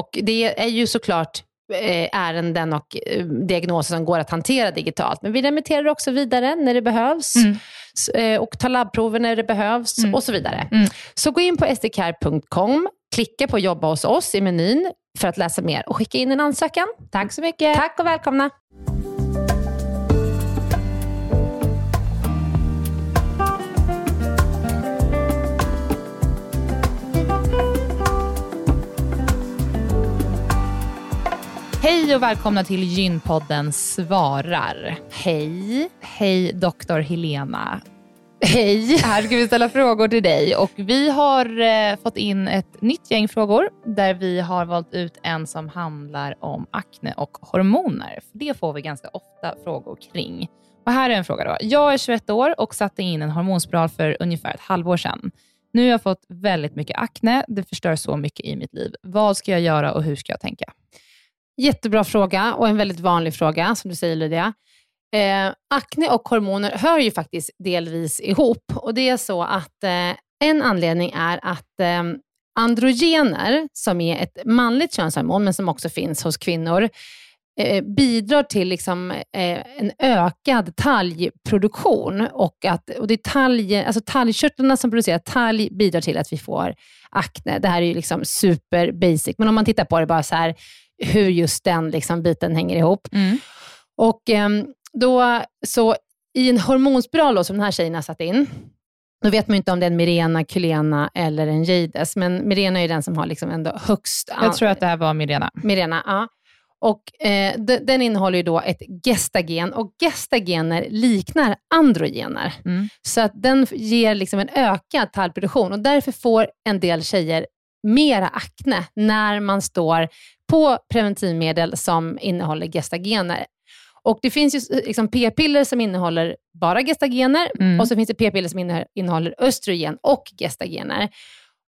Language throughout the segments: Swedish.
Och det är ju såklart Eh, ärenden och eh, diagnoser som går att hantera digitalt. Men vi remitterar också vidare när det behövs mm. Eh, och tar labbprover när det behövs mm. och så vidare. Mm. Så gå in på sdcare.com, klicka på jobba hos oss i menyn för att läsa mer och skicka in en ansökan. Tack så mycket. Tack och välkomna. Hej och välkomna till Gynpodden svarar. Hej. Hej doktor Helena. Hej. Här ska vi ställa frågor till dig och vi har eh, fått in ett nytt gäng frågor där vi har valt ut en som handlar om akne och hormoner. För det får vi ganska ofta frågor kring. Och här är en fråga då. Jag är 21 år och satte in en hormonspiral för ungefär ett halvår sedan. Nu har jag fått väldigt mycket akne. Det förstör så mycket i mitt liv. Vad ska jag göra och hur ska jag tänka? Jättebra fråga och en väldigt vanlig fråga, som du säger Lydia. Eh, akne och hormoner hör ju faktiskt delvis ihop. Och Det är så att eh, en anledning är att eh, androgener, som är ett manligt könshormon, men som också finns hos kvinnor, eh, bidrar till liksom, eh, en ökad talgproduktion. Och, att, och det är talg, alltså talgkörtlarna som producerar talg bidrar till att vi får akne. Det här är ju liksom super basic, men om man tittar på det bara så här, hur just den liksom biten hänger ihop. Mm. Och eh, då, så I en hormonspiral då, som den här tjejen har satt in, då vet man inte om det är en Mirena, Kylena eller en Jeides, men Mirena är den som har liksom ändå högst... Jag tror att det här var Mirena. Mirena, ja. Och, eh, den innehåller ju då ett gestagen och gestagener liknar androgener. Mm. Så att den ger liksom en ökad talgproduktion och därför får en del tjejer mera akne när man står på preventivmedel som innehåller gestagener. Och Det finns ju liksom p-piller som innehåller bara gestagener Mm. och så finns det p-piller som inne- innehåller östrogen och gestagener.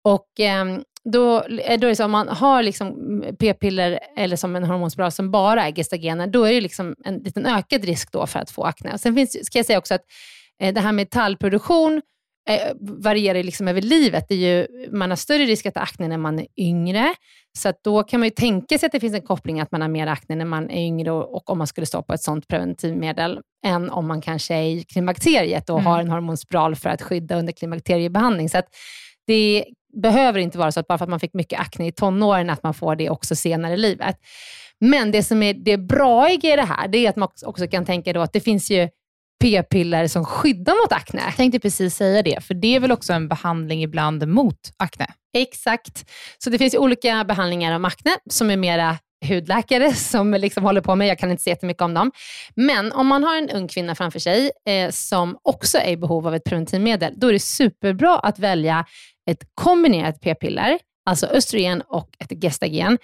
Och ehm, då, eh, då är det så om man har liksom p-piller eller som en hormonspiral som bara är gestagener, då är det liksom en liten ökad risk då för att få akne. Och sen finns, ska jag säga också att eh, det här med tallproduktion eh, varierar ju liksom över livet. Det är ju, man har större risk att ha akne när man är yngre, så att då kan man ju tänka sig att det finns en koppling att man har mer akne när man är yngre och, och om man skulle stå på ett sånt preventivmedel, än om man kanske är i klimakteriet och Mm. har en hormonspiral för att skydda under klimakteriebehandling. Så det behöver inte vara så att bara för att man fick mycket akne i tonåren, att man får det också senare i livet. Men det som är det bra i det här, det är att man också kan tänka då att det finns ju p-piller som skyddar mot akne. Jag tänkte precis säga det, för det är väl också en behandling ibland mot akne? Exakt. Så det finns olika behandlingar av akne som är mera hudläkare som liksom håller på med. Jag kan inte se jättemycket om dem. Men om man har en ung kvinna framför sig eh, som också är i behov av ett preventivmedel, då är det superbra att välja ett kombinerat p-piller, alltså östrogen och ett gestagen,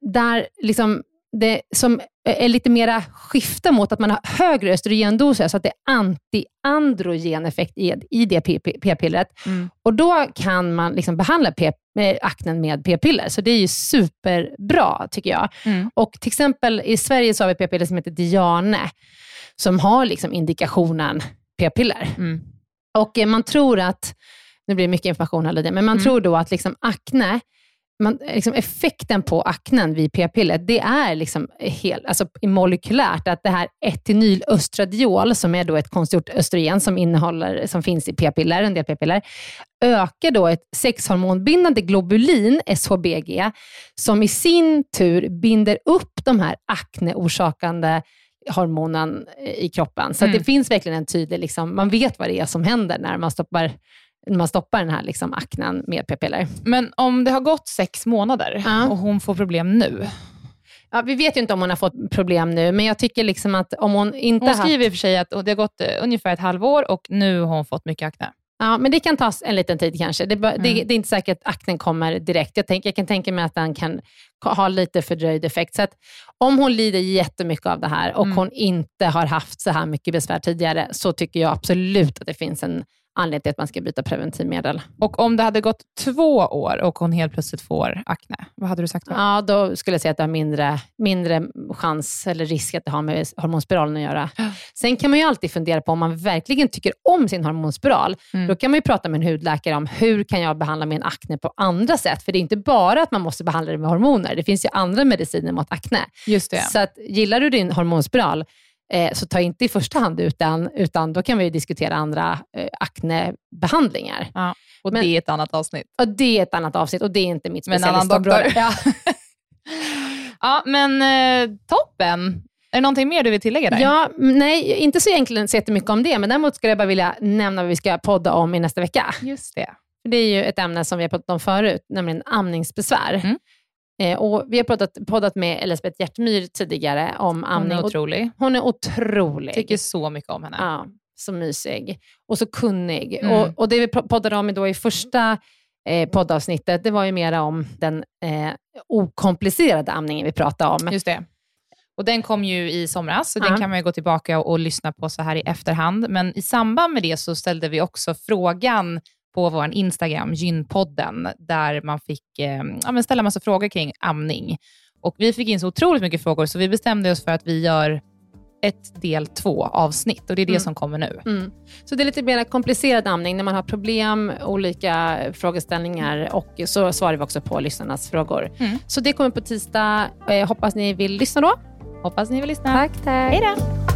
där liksom det som är lite mera skifta mot att man har högre östrogendoser, så att det är anti-androgen effekt i, i det p-pillret. Och då kan man liksom behandla p- med aknen med p-piller. Så det är ju superbra, tycker jag. Mm. Och till exempel i Sverige så har vi p-piller som heter Diane, som har liksom indikationen p-piller. Mm. Och eh, man tror att, nu blir det mycket information här Lydia, men man Mm. tror då att liksom akne, man, liksom effekten på aknen vid p-piller, det är liksom helt, alltså molekylärt, att det här etynylöstradiol, som är då ett konstgjort östrogen som, innehåller, som finns i p-piller, en del p-piller, ökar då ett sexhormonbindande globulin, SHBG, som i sin tur binder upp de här akneorsakande hormonen i kroppen. Så Mm. det finns verkligen en tydlig, liksom, man vet vad det är som händer när man stoppar, när man stoppar den här liksom, aknen med p-piller. Men om det har gått sex månader Ja. och hon får problem nu. Ja, vi vet ju inte om hon har fått problem nu, men jag tycker liksom att om hon inte Hon skriver i och för sig att det har gått eh, ungefär ett halvår och nu har hon fått mycket akne. Ja, men det kan ta en liten tid kanske. Det, bör- det, Mm. det är inte säkert att aknen kommer direkt. Jag, tänker, jag kan tänka mig att den kan ka- ha lite fördröjd effekt. Så att om hon lider jättemycket av det här och Mm. hon inte har haft så här mycket besvär tidigare, så tycker jag absolut att det finns en anledning till att man ska byta preventivmedel. Och om det hade gått två år och hon helt plötsligt får akne, vad hade du sagt då? Ja, då skulle jag säga att det har mindre, mindre chans eller risk att det har med hormonspiralen att göra. Sen kan man ju alltid fundera på om man verkligen tycker om sin hormonspiral. Mm. Då kan man ju prata med en hudläkare om hur kan jag behandla min akne på andra sätt? För det är inte bara att man måste behandla det med hormoner. Det finns ju andra mediciner mot akne. Just det. Så att, gillar du din hormonspiral, så ta inte i första hand ut den, utan då kan vi diskutera andra eh, aknebehandlingar. Ja. Och Men- det är ett annat avsnitt. Och det är ett annat avsnitt och det är inte mitt specialistområde. Ja. Ja, men eh, toppen. Är det någonting mer du vill tillägga där? Ja, nej, inte så egentligen så jättemycket om det, men däremot skulle jag bara vilja nämna vad vi ska podda om i nästa vecka. Just det. Det är ju ett ämne som vi har pratat om förut, nämligen amningsbesvär. Mm. Eh, och vi har pratat, poddat med Elisabeth Hjärtmyr tidigare om Hon amning. är och otrolig. hon är otrolig. Tycker så mycket om henne. Ja, så mysig och så kunnig. Mm. Och, och det vi poddade om då i första eh, poddavsnittet, det var ju mera om den eh, okomplicerade amningen vi pratade om. Just det. Och den kom ju i somras, så Ja. den kan man ju gå tillbaka och, och lyssna på så här i efterhand. Men i samband med det så ställde vi också frågan på vår Instagram, Gynpodden, där man fick eh, ja, ställa massa frågor kring amning. Och vi fick in så otroligt mycket frågor, så vi bestämde oss för att vi gör ett del två avsnitt och det är det Mm. som kommer nu. Mm. Så det är lite mer komplicerad amning när man har problem, olika frågeställningar och så svarar vi också på lyssnarnas frågor. Mm. Så det kommer på tisdag. Eh, hoppas ni vill lyssna då. Hoppas ni vill lyssna. Tack, tack. Hej då!